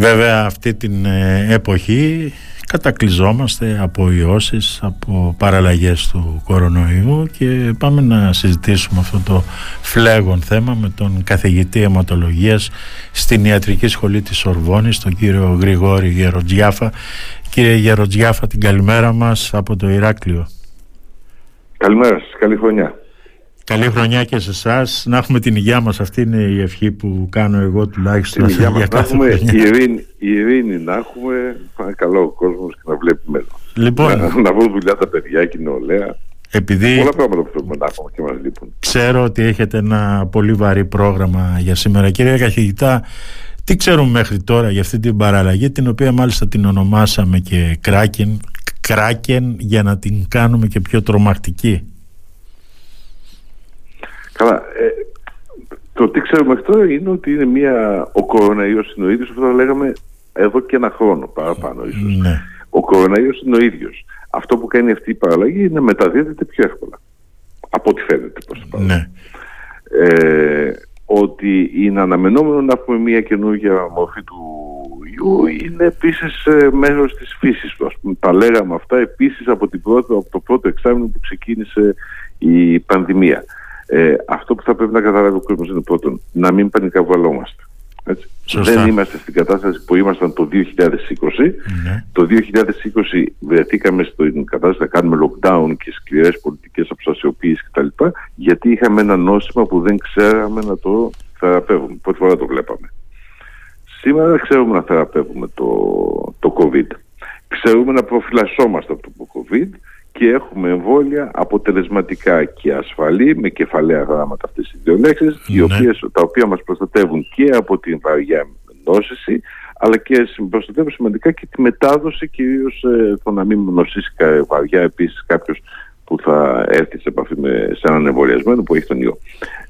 Βέβαια αυτή την ε, εποχή κατακλυζόμαστε από ιώσεις, από παραλλαγές του κορονοϊού και πάμε να συζητήσουμε αυτό το φλέγον θέμα με τον καθηγητή αιματολογίας στην Ιατρική Σχολή της Ορβόνης, τον κύριο Γρηγόρη Γεροτζιάφα. Κύριε Γεροτζιάφα, την καλημέρα μας από το Ηράκλειο. Καλημέρα σας, καλή χρονιά. Καλή χρονιά και σε εσάς. Να έχουμε την υγεία μας. Αυτή είναι η ευχή που κάνω εγώ τουλάχιστον. Την υγεία μας να έχουμε ειρήνη, ειρήνη, να έχουμε. καλό ο κόσμος και να βλέπει μέλλον. Λοιπόν, να, να βρουν δουλειά τα παιδιά και η νεολαία. Επειδή Πολλά πράγματα που θέλουμε να έχουμε και μας λείπουν. Ξέρω ότι έχετε ένα πολύ βαρύ πρόγραμμα για σήμερα. Κύριε καθηγητά, τι ξέρουμε μέχρι τώρα για αυτή την παραλλαγή, την οποία μάλιστα την ονομάσαμε και κράκεν, κράκεν για να την κάνουμε και πιο τρομακτική; Καλά. Ε, το τι ξέρουμε μέχρι τώρα είναι ότι είναι μια, ο κοροναϊός είναι ο ίδιος, αυτό το λέγαμε εδώ και ένα χρόνο παραπάνω ίσως. Ναι. Ο κοροναϊός είναι ο ίδιος. Αυτό που κάνει αυτή η παραλλαγή είναι να μεταδίδεται πιο εύκολα. Από ό,τι φαίνεται προς Ναι. Ε, ότι είναι αναμενόμενο να έχουμε μια καινούργια μορφή του ιού είναι επίσης ε, μέρος της φύσης του. Ας πούμε, τα λέγαμε αυτά επίσης από, την πρώτη, από το πρώτο εξάμεινο που ξεκίνησε η πανδημία. Ε, αυτό που θα πρέπει να καταλάβει ο κόσμος είναι πρώτον να μην πανικαβαλόμαστε. Έτσι. Δεν είμαστε στην κατάσταση που ήμασταν το 2020. Ναι. Το 2020 βρεθήκαμε στην κατάσταση να κάνουμε lockdown και σκληρές πολιτικές αποστασιοποίησης κτλ. Γιατί είχαμε ένα νόσημα που δεν ξέραμε να το θεραπεύουμε. Πρώτη φορά το βλέπαμε. Σήμερα ξέρουμε να θεραπεύουμε το, το COVID. Ξέρουμε να προφυλασσόμαστε από το COVID και έχουμε εμβόλια αποτελεσματικά και ασφαλή με κεφαλαία γράμματα αυτές τις δύο λέξεις οι Ναι. οποίες, τα οποία μας προστατεύουν και από την βαριά νόσηση αλλά και συμ- προστατεύουν σημαντικά και τη μετάδοση κυρίως ε, το να μην νοσήσει κα- βαριά επίσης κάποιος που θα έρθει σε επαφή με, σε έναν εμβολιασμένο που έχει τον ιό.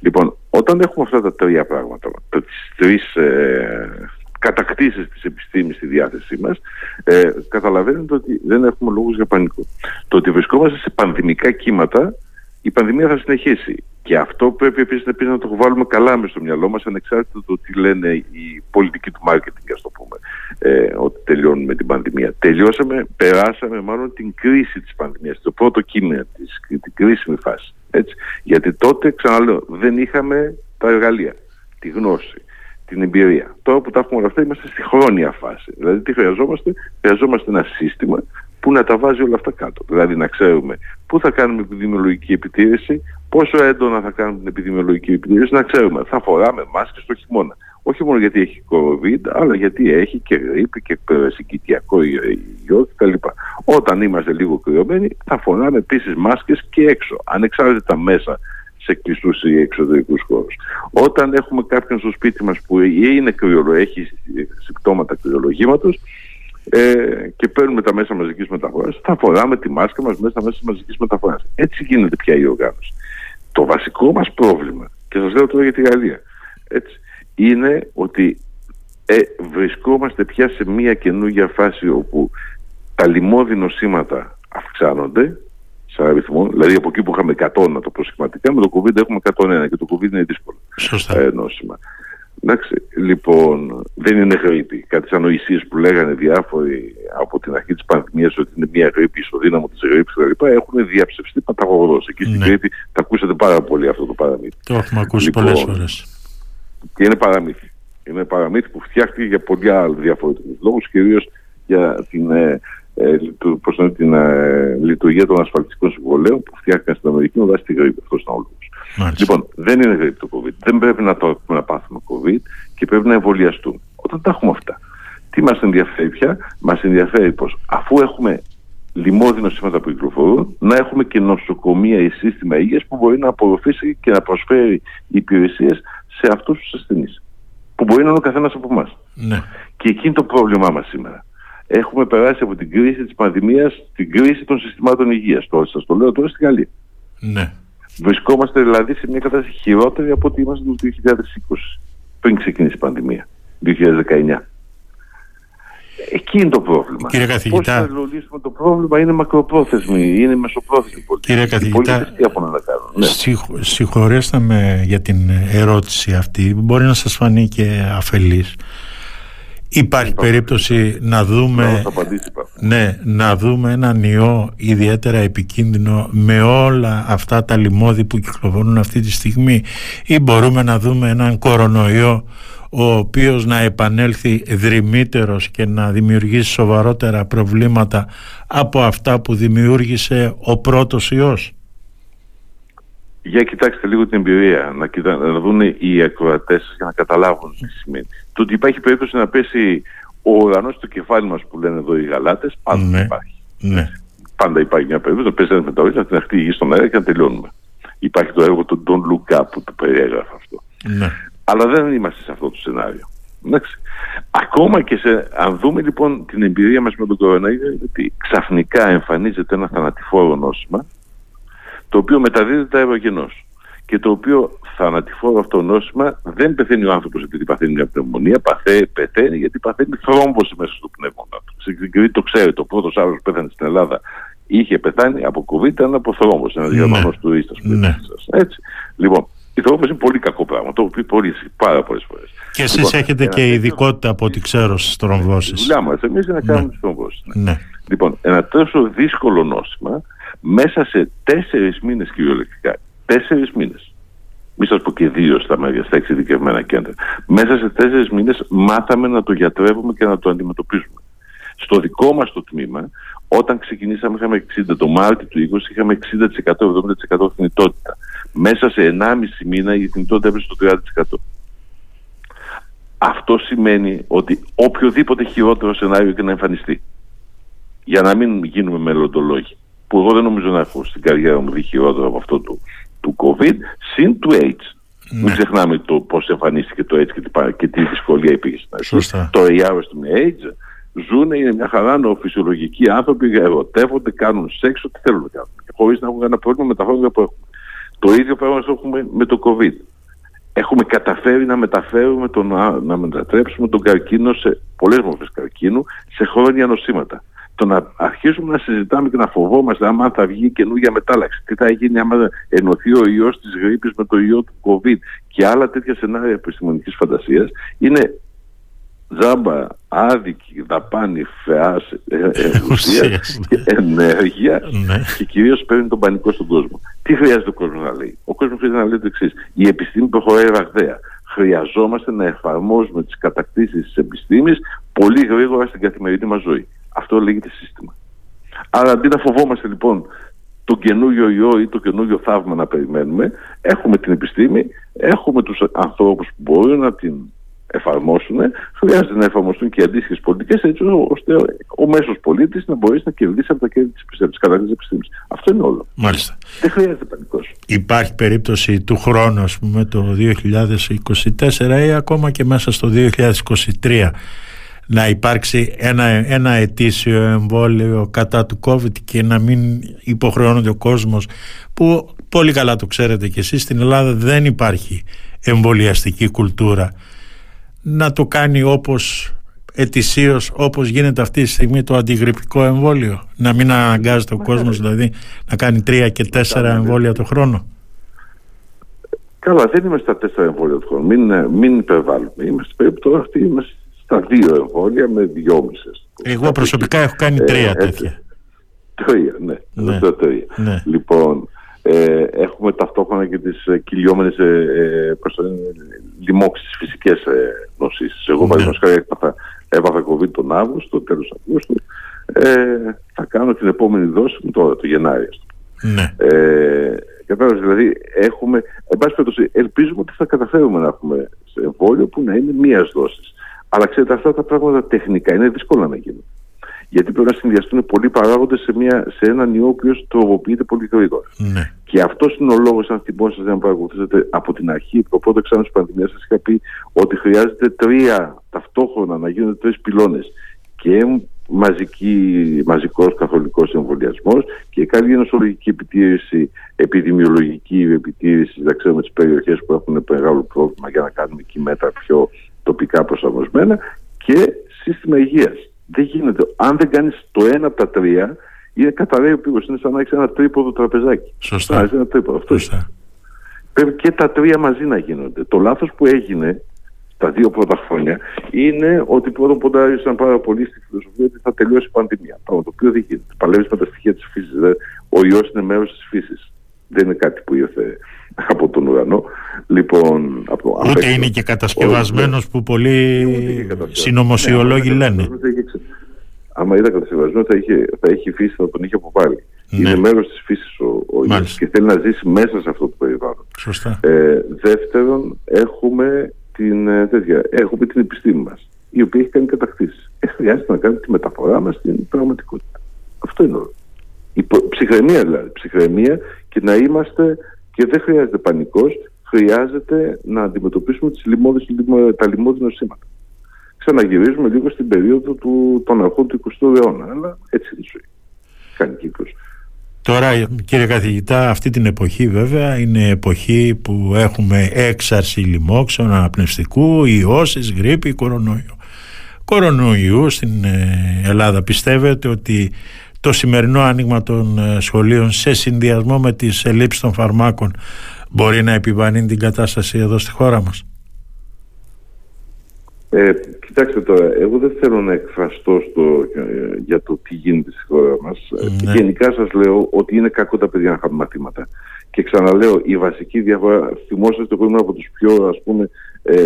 Λοιπόν, όταν έχουμε αυτά τα τρία πράγματα, τα- τις τρεις ε, κατακτήσεις της επιστήμης στη διάθεσή μας, ε, καταλαβαίνετε ότι δεν έχουμε λόγους για πανικό. Το ότι βρισκόμαστε σε πανδημικά κύματα, η πανδημία θα συνεχίσει. Και αυτό πρέπει επίσης, επίσης να το βάλουμε καλά μέσα στο μυαλό μας, ανεξάρτητα το τι λένε οι πολιτικοί του marketing, ας το πούμε, ε, ότι τελειώνουμε την πανδημία. Τελειώσαμε, περάσαμε μάλλον την κρίση της πανδημίας, το πρώτο κείμενο της, την κρίσιμη φάση. Έτσι. Γιατί τότε, ξαναλέω, δεν είχαμε τα εργαλεία, τη γνώση, την εμπειρία. Τώρα που τα έχουμε όλα αυτά είμαστε στη χρόνια φάση. Δηλαδή τι χρειαζόμαστε, χρειαζόμαστε ένα σύστημα που να τα βάζει όλα αυτά κάτω. Δηλαδή να ξέρουμε πού θα κάνουμε επιδημιολογική επιτήρηση, πόσο έντονα θα κάνουμε την επιδημιολογική επιτήρηση, να ξέρουμε θα φοράμε μάσκες το χειμώνα. Όχι μόνο γιατί έχει COVID, αλλά γιατί έχει και γρήπη και συγκητιακό ιό κτλ. Όταν είμαστε λίγο κρυωμένοι, θα φοράμε επίσης μάσκες και έξω, ανεξάρτητα μέσα σε κλειστούς ή εξωτερικούς χώρους. Όταν έχουμε κάποιον στο σπίτι μας που είναι κρυολο, έχει συμπτώματα κρυολογήματος ε, και παίρνουμε τα μέσα μαζικής μεταφοράς, θα φοράμε τη μάσκα μας μέσα στα μέσα μαζικής μεταφοράς. Έτσι γίνεται πια η οργάνωση. Το βασικό μας πρόβλημα, και σας λέω τώρα για τη Γαλλία, έτσι, είναι ότι ε, βρισκόμαστε πια σε μια καινούργια φάση όπου τα λοιμώδη νοσήματα αυξάνονται σε αριθμό, δηλαδή από εκεί που είχαμε 100 να το προσχηματικά, με το COVID έχουμε 101 και το COVID είναι δύσκολο Σωστά. ε, νόσημα. Εντάξει, λοιπόν, δεν είναι γρήπη. Κάτι σαν νοησίες που λέγανε διάφοροι από την αρχή της πανδημίας ότι είναι μια γρήπη ισοδύναμο της γρήπης κλπ. έχουν διαψευστεί παταγωγός. Εκεί στην Ναι. γρήπη τα ακούσατε πάρα πολύ αυτό το παραμύθι. Το έχουμε ακούσει Λοιπόν, πολλές φορές. Και είναι παραμύθι. Είναι παραμύθι που φτιάχτηκε για πολλοί άλλοι διαφορετικούς λόγους, κυρίως για την, ε, ε, λειτου- πώς το λένε, την ε, λειτουργία των ασφαλιστικών συμβολέων που φτιάχτηκαν στην Αμερική με βάση τη γρήπη. Αυτός ήταν ο λόγος. Μάλιστα. Λοιπόν, δεν είναι γρήπη το COVID. Δεν πρέπει να το έχουμε να πάθουμε COVID και πρέπει να εμβολιαστούμε. Όταν τα έχουμε αυτά, τι μας ενδιαφέρει πια, μας ενδιαφέρει πως αφού έχουμε λοιμώδη νοσήματα που κυκλοφορούν, να έχουμε και νοσοκομεία ή σύστημα υγείας που μπορεί να απορροφήσει και να προσφέρει υπηρεσίες σε αυτούς τους ασθενείς. Που μπορεί να είναι ο καθένας από εμάς. Ναι. Και εκεί είναι το πρόβλημά μας σήμερα. Έχουμε περάσει από την κρίση της πανδημίας στην κρίση των συστημάτων υγείας. Τώρα σας το λέω τώρα στη Γαλλία. Ναι. Βρισκόμαστε δηλαδή σε μια κατάσταση χειρότερη από ό,τι είμαστε το 2020, πριν ξεκινήσει η πανδημία, 2019. Εκεί είναι το πρόβλημα. Κύριε καθηγητά. Πώς θα το λύσουμε το πρόβλημα είναι μακροπρόθεσμη, είναι μεσοπρόθεσμη πολιτική. Κύριε Οι καθηγητά, πολίτες τι έχουν να κάνουν. Ναι. Συγχω- Συγχωρέστε με για την ερώτηση αυτή, μπορεί να σας φανεί και αφελής. Υπάρχει περίπτωση να δούμε, ναι, να δούμε έναν ιό ιδιαίτερα επικίνδυνο με όλα αυτά τα λοιμώδη που κυκλοφορούν αυτή τη στιγμή ή μπορούμε να δούμε έναν κορονοϊό ο οποίος να επανέλθει δρυμύτερος και να δημιουργήσει σοβαρότερα προβλήματα από αυτά που δημιούργησε ο πρώτος ιός. Για κοιτάξτε λίγο την εμπειρία, να, κοιτά, να δουν οι ακροατές για να καταλάβουν τι σημαίνει. Το ότι υπάρχει περίπτωση να πέσει ο ουρανός στο κεφάλι μας που λένε εδώ οι γαλάτες, πάντα ναι. υπάρχει. Ναι. Πάντα υπάρχει μια περίπτωση να πέσει ένα μεταβλητή, να την αχτεί η γη στον αέρα και να τελειώνουμε. Υπάρχει το έργο του Don Look που το περιέγραφε αυτό. Ναι. Αλλά δεν είμαστε σε αυτό το σενάριο. Εντάξει. Ακόμα και σε, αν δούμε λοιπόν την εμπειρία μας με τον κορονοϊό, ότι ξαφνικά εμφανίζεται ένα θανατηφόρο νόσημα, το οποίο μεταδίδεται αερογενώς και το οποίο θανατηφόρο αυτό νόσημα δεν πεθαίνει ο άνθρωπος επειδή παθαίνει μια πνευμονία, παθαίνει, πεθαίνει γιατί παθαίνει θρόμβωση μέσα στο πνεύμονα του. Στην το ξέρετε, ο πρώτος άνθρωπος που πέθανε στην Ελλάδα είχε πεθάνει από COVID, ήταν από θρόμβωση, ένας Γερμανός ναι. τουρίστας. Ναι. Έτσι. Λοιπόν, η θρόμβωση είναι πολύ κακό πράγμα, το έχω πει πολύ, πάρα πολλές φορές. Και εσείς λοιπόν, έχετε και ειδικότητα από ό,τι ξέρω στις θρομβώσεις. Δουλειά μας, εμείς είναι να κάνουμε ναι. τις θρομβώσεις. Ναι. ναι. Λοιπόν, ένα τόσο δύσκολο νόσημα μέσα σε τέσσερις μήνες κυριολεκτικά. Τέσσερις μήνες. Μη σας πω και δύο στα μέρια, στα εξειδικευμένα κέντρα. Μέσα σε τέσσερις μήνες μάθαμε να το γιατρεύουμε και να το αντιμετωπίζουμε. Στο δικό μας το τμήμα, όταν ξεκινήσαμε, είχαμε 60, το Μάρτιο του 20 είχαμε 60%-70% θνητότητα. Μέσα σε 1,5 μήνα η θνητότητα έπεσε στο 30%. Αυτό σημαίνει ότι οποιοδήποτε χειρότερο σενάριο και να εμφανιστεί, για να μην γίνουμε μελλοντολόγοι, που εγώ δεν νομίζω να έχω στην καριέρα μου δει χειρότερο από αυτό του, του COVID, συν του AIDS. Ναι. Μην ξεχνάμε το πώς εμφανίστηκε το AIDS και τι, και τι δυσκολία υπήρχε στην αρχή. Τώρα οι άρρωστοι με AIDS ζουν, είναι μια χαρά νοοφυσιολογικοί άνθρωποι, ερωτεύονται, κάνουν σεξ, ό,τι θέλουν να κάνουν. Χωρίς να έχουν κανένα πρόβλημα με τα χρόνια που έχουμε. Το ίδιο πράγμα έχουμε με το COVID. Έχουμε καταφέρει να μεταφέρουμε τον, να μετατρέψουμε τον καρκίνο σε πολλές μορφές καρκίνου σε χρόνια νοσήματα το να αρχίσουμε να συζητάμε και να φοβόμαστε άμα θα βγει καινούργια μετάλλαξη, τι θα γίνει άμα ενωθεί ο ιός της γρήπης με το ιό του COVID και άλλα τέτοια σενάρια επιστημονικής φαντασίας είναι ζάμπα, άδικη, δαπάνη, φεάς, ε, ε, ουσία ναι. και ενέργεια ναι. και κυρίως παίρνει τον πανικό στον κόσμο. Τι χρειάζεται ο κόσμος να λέει; Ο κόσμος χρειάζεται να λέει το εξής. Η επιστήμη προχωράει ραγδαία. Χρειαζόμαστε να εφαρμόζουμε τις κατακτήσεις της επιστήμης πολύ γρήγορα στην καθημερινή μας ζωή. Αυτό λέγεται σύστημα. Άρα αντί να φοβόμαστε λοιπόν το καινούριο ιό ή το καινούριο θαύμα να περιμένουμε, έχουμε την επιστήμη, έχουμε τους ανθρώπους που μπορούν να την εφαρμόσουν, χρειάζεται να εφαρμοστούν και αντίστοιχες πολιτικές έτσι ώστε ο μέσος πολίτης να μπορέσει να κερδίσει από τα κέρδη της κατάσταση επιστήμης. Αυτό είναι όλο. Μάλιστα. Δεν χρειάζεται πανικός. Υπάρχει περίπτωση του χρόνου, ας πούμε, το 2024 ή ακόμα και μέσα στο 2023 να υπάρξει ένα, ένα ετήσιο εμβόλιο κατά του COVID και να μην υποχρεώνεται ο κόσμος που πολύ καλά το ξέρετε και εσείς στην Ελλάδα δεν υπάρχει εμβολιαστική κουλτούρα να το κάνει όπως ετησίως όπως γίνεται αυτή τη στιγμή το αντιγρυπικό εμβόλιο να μην αναγκάζεται ο κόσμος δηλαδή να κάνει τρία και τέσσερα εμβόλια το χρόνο Καλά, δεν είμαστε στα τέσσερα εμβόλια το χρόνο. Μην, μην υπερβάλλουμε. Είμαστε περίπου τώρα αυτοί, είμαστε στα δύο εμβόλια με δυόμισε. Εγώ προσωπικά έχω κάνει ε, τρία τέτοια. Τρία, ναι. ναι. Τρία. ναι. Λοιπόν, ε, έχουμε ταυτόχρονα και τις ε, κυλιόμενες ε, ε, λοιμώξεις φυσικές ε, νοσήσεις. Εγώ, ναι. παραδείγματος χάρη, έπαθα, έπαθα COVID τον Αύγουστο, τέλος Αυγούστου. Ε, θα κάνω την επόμενη δόση μου τώρα, το Γενάρη. Ναι. Ε, δηλαδή έχουμε, εν πάση περιπτώσει, ελπίζουμε ότι θα καταφέρουμε να έχουμε εμβόλιο που να είναι μίας δόσης. Αλλά ξέρετε, αυτά τα πράγματα τεχνικά είναι δύσκολα να γίνουν. Γιατί πρέπει να συνδυαστούν πολλοί παράγοντες σε, σε έναν ιό ο οποίος τροποποιείται πολύ γρήγορα. Ναι. Και αυτός είναι ο λόγος, αν θυμόσαστε, να παρακολουθήσετε από την αρχή, το πρώτο εξάμεινο της πανδημίας, σας είχα πει ότι τρία ταυτόχρονα να γίνονται τρεις πυλώνες. Και μαζική, μαζικός καθολικός εμβολιασμός και καλή ενωσολογική επιτήρηση, επιδημιολογική επιτήρηση, να ξέρουμε τις περιοχές που έχουν μεγάλο πρόβλημα για να κάνουμε εκεί μέτρα πιο τοπικά προσαρμοσμένα και σύστημα υγείας. Δεν γίνεται. Αν δεν κάνεις το ένα από τα τρία, είναι καταραίει ο Είναι σαν να έχεις ένα τρίποδο τραπεζάκι. Σωστά. ένα τρίποδο. Αυτό Σωστά. Πρέπει και τα τρία μαζί να γίνονται. Το λάθος που έγινε τα δύο πρώτα χρόνια είναι ότι πρώτον ποντάρισαν πάρα πολύ στη φιλοσοφία ότι θα τελειώσει η πανδημία. Πράγμα το οποίο δεν γίνεται. Παλεύεις με τα στοιχεία της φύσης. Ο ιό είναι μέρος της φύσης. Δεν είναι κάτι που ήρθε από τον ουρανό. Λοιπόν, από Ούτε είναι και κατασκευασμένος που πολλοί συνωμοσιολόγοι ναι, λένε. Άμα ήταν κατασκευασμένο θα είχε, θα είχε φύση, θα τον είχε αποβάλει. Ναι. Είναι μέρος της φύσης ο, ο και θέλει να ζήσει μέσα σε αυτό το περιβάλλον. Σωστά. Ε, δεύτερον, έχουμε την, ε, τέτοια, έχουμε την επιστήμη μας, η οποία έχει κάνει κατακτήσεις. Ε, χρειάζεται να κάνουμε τη μεταφορά μας στην πραγματικότητα. Αυτό είναι όλο. Η ψυχραιμία δηλαδή. Ψυχραιμία και να είμαστε, και δεν χρειάζεται πανικός, χρειάζεται να αντιμετωπίσουμε τις λοιμώδεις, τα λοιμώδη νοσήματα. Ξαναγυρίζουμε λίγο στην περίοδο του, των αρχών του 20ου αιώνα, αλλά έτσι είναι η ζωή. Κάνει κύκλος. Τώρα κύριε καθηγητά αυτή την εποχή βέβαια είναι εποχή που έχουμε έξαρση λοιμόξεων, αναπνευστικού, ιώσεις, γρήπη, κορονοϊού. Κορονοϊού στην ε, Ελλάδα πιστεύετε ότι το σημερινό άνοιγμα των ε, σχολείων σε συνδυασμό με τις ελλείψεις των φαρμάκων μπορεί να επιβανεί την κατάσταση εδώ στη χώρα μας; Ε, κοιτάξτε τώρα, εγώ δεν θέλω να εκφραστώ στο, ε, για το τι γίνεται στη χώρα μας. Ε, ναι. Γενικά σας λέω ότι είναι κακό τα παιδιά να κάνουν μαθήματα. Και ξαναλέω, η βασική διαφορά, θυμόσαστε εγώ ήμουν από τους πιο ας πούμε, ε,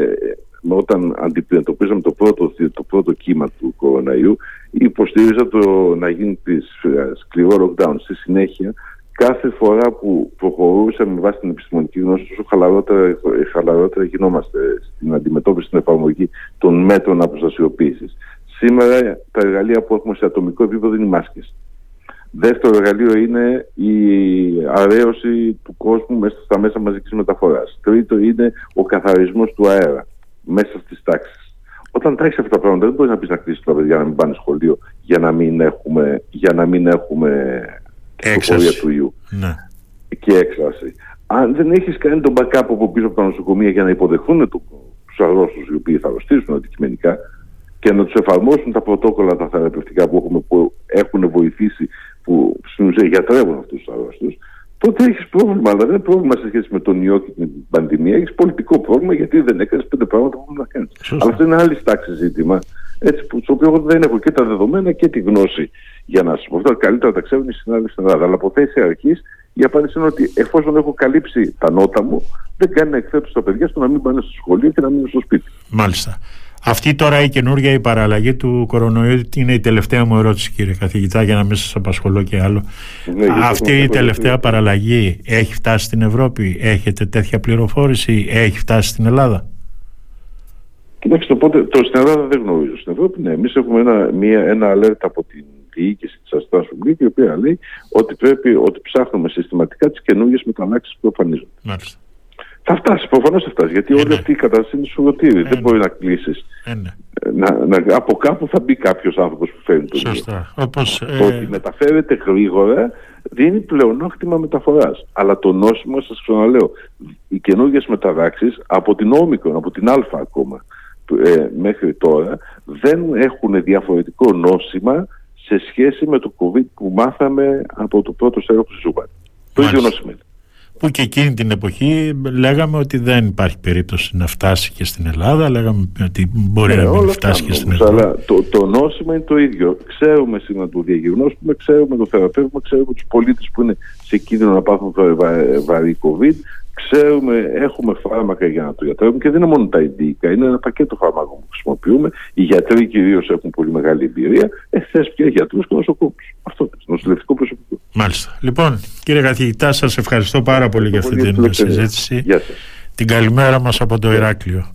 όταν αντιμετωπίζαμε το πρώτο, το πρώτο κύμα του κοροναϊού, υποστήριζα το να γίνει της, ε, σκληρό lockdown. Στη συνέχεια κάθε φορά που προχωρούσαμε με βάση την επιστημονική γνώση, τόσο χαλαρότερα, χαλαρότερα γινόμαστε στην αντιμετώπιση, στην εφαρμογή των μέτρων αποστασιοποίησης. Σήμερα τα εργαλεία που έχουμε σε ατομικό επίπεδο είναι οι μάσκες. Δεύτερο εργαλείο είναι η αρέωση του κόσμου μέσα στα μέσα μαζικής μεταφοράς. Τρίτο είναι ο καθαρισμός του αέρα μέσα στις τάξεις. Όταν τρέχεις αυτά τα πράγματα δεν μπορείς να πεις να κλείσει τα παιδιά να μην πάνε σχολείο για να μην έχουμε, για να μην έχουμε Έξαρση. του ιού. Ναι. Και έξαρση. Αν δεν έχεις κάνει τον backup από πίσω από τα νοσοκομεία για να υποδεχθούν τους αρρώστου οι οποίοι θα αρρωστήσουν αντικειμενικά και να τους εφαρμόσουν τα πρωτόκολλα τα θεραπευτικά που, έχουμε, που έχουν βοηθήσει, που στην ουσία γιατρεύουν αυτούς τους αρρώστου, τότε έχεις πρόβλημα. Αλλά δεν είναι πρόβλημα σε σχέση με τον ιό και την πανδημία. Έχεις πολιτικό πρόβλημα γιατί δεν έκανες πέντε πράγματα που πρέπει να κάνεις. Αλλά αυτό είναι άλλη τάξη ζήτημα. Έτσι, που, στο οποίο δεν έχω και τα δεδομένα και τη γνώση για να σου πω. Αυτό καλύτερα τα ξέρουν οι συνάδελφοι στην Ελλάδα. Αλλά από θέση αρχής η απάντηση είναι ότι εφόσον έχω καλύψει τα νότα μου, δεν κάνει να εκθέτω στα παιδιά στο να μην πάνε στο σχολείο και να μείνουν στο σπίτι. Μάλιστα. Αυτή τώρα η καινούργια η παραλλαγή του κορονοϊού είναι η τελευταία μου ερώτηση κύριε καθηγητά για να μην σας απασχολώ και άλλο. Ναι, Αυτή η τελευταία παραλλαγή έχει φτάσει στην Ευρώπη, έχετε τέτοια πληροφόρηση, έχει φτάσει στην Ελλάδα; Κοιτάξτε, το, το στην Ελλάδα δεν γνωρίζω. Στην Ευρώπη, ναι, εμείς έχουμε ένα, μια, ένα alert από την διοίκηση της Αστράς η οποία λέει ότι πρέπει ότι ψάχνουμε συστηματικά τις καινούργιες μεταλλάξεις που εμφανίζονται. Μάλιστα. Θα φτάσεις, προφανώς θα φτάσεις. Γιατί ε, όλη ναι. αυτή η κατάσταση είναι σουρωτήρη. Ε, δεν ναι. μπορεί να κλείσεις. Ε, ναι. να, να, από κάπου θα μπει κάποιος άνθρωπος που φέρνει το Σωστά. Όπως, το ότι μεταφέρεται γρήγορα δίνει πλεονόκτημα μεταφοράς. Αλλά το νόσημα, σας ξαναλέω, οι καινούργιες μεταλλάξεις από την όμικρον, από την Α ακόμα ε, μέχρι τώρα, δεν έχουν διαφορετικό νόσημα σε σχέση με το COVID που μάθαμε από το πρώτο στέλεχος του Γουχάν. Το ίδιο νόσημα που και εκείνη την εποχή λέγαμε ότι δεν υπάρχει περίπτωση να φτάσει και στην Ελλάδα, λέγαμε ότι μπορεί ναι, να μην φτάσει και στην Ελλάδα. Αλλά το, το νόσημα είναι το ίδιο. Ξέρουμε σήμερα το διαγνώσουμε, ξέρουμε το θεραπεύουμε, ξέρουμε τους πολίτες που είναι σε κίνδυνο να πάθουν βαρύ COVID Ξέρουμε, έχουμε φάρμακα για να το γιατρεύουμε και δεν είναι μόνο τα ειδικά, είναι ένα πακέτο φάρμακων που χρησιμοποιούμε. Οι γιατροί κυρίως έχουν πολύ μεγάλη εμπειρία. Ε, θες πια γιατρούς και νοσοκόμους. Αυτό είναι, νοσηλευτικό προσωπικό. Μάλιστα. Λοιπόν, κύριε καθηγητά, σας ευχαριστώ πάρα πολύ για αυτή την συζήτηση. Γεια σας. Την καλημέρα μας από το Ηράκλειο.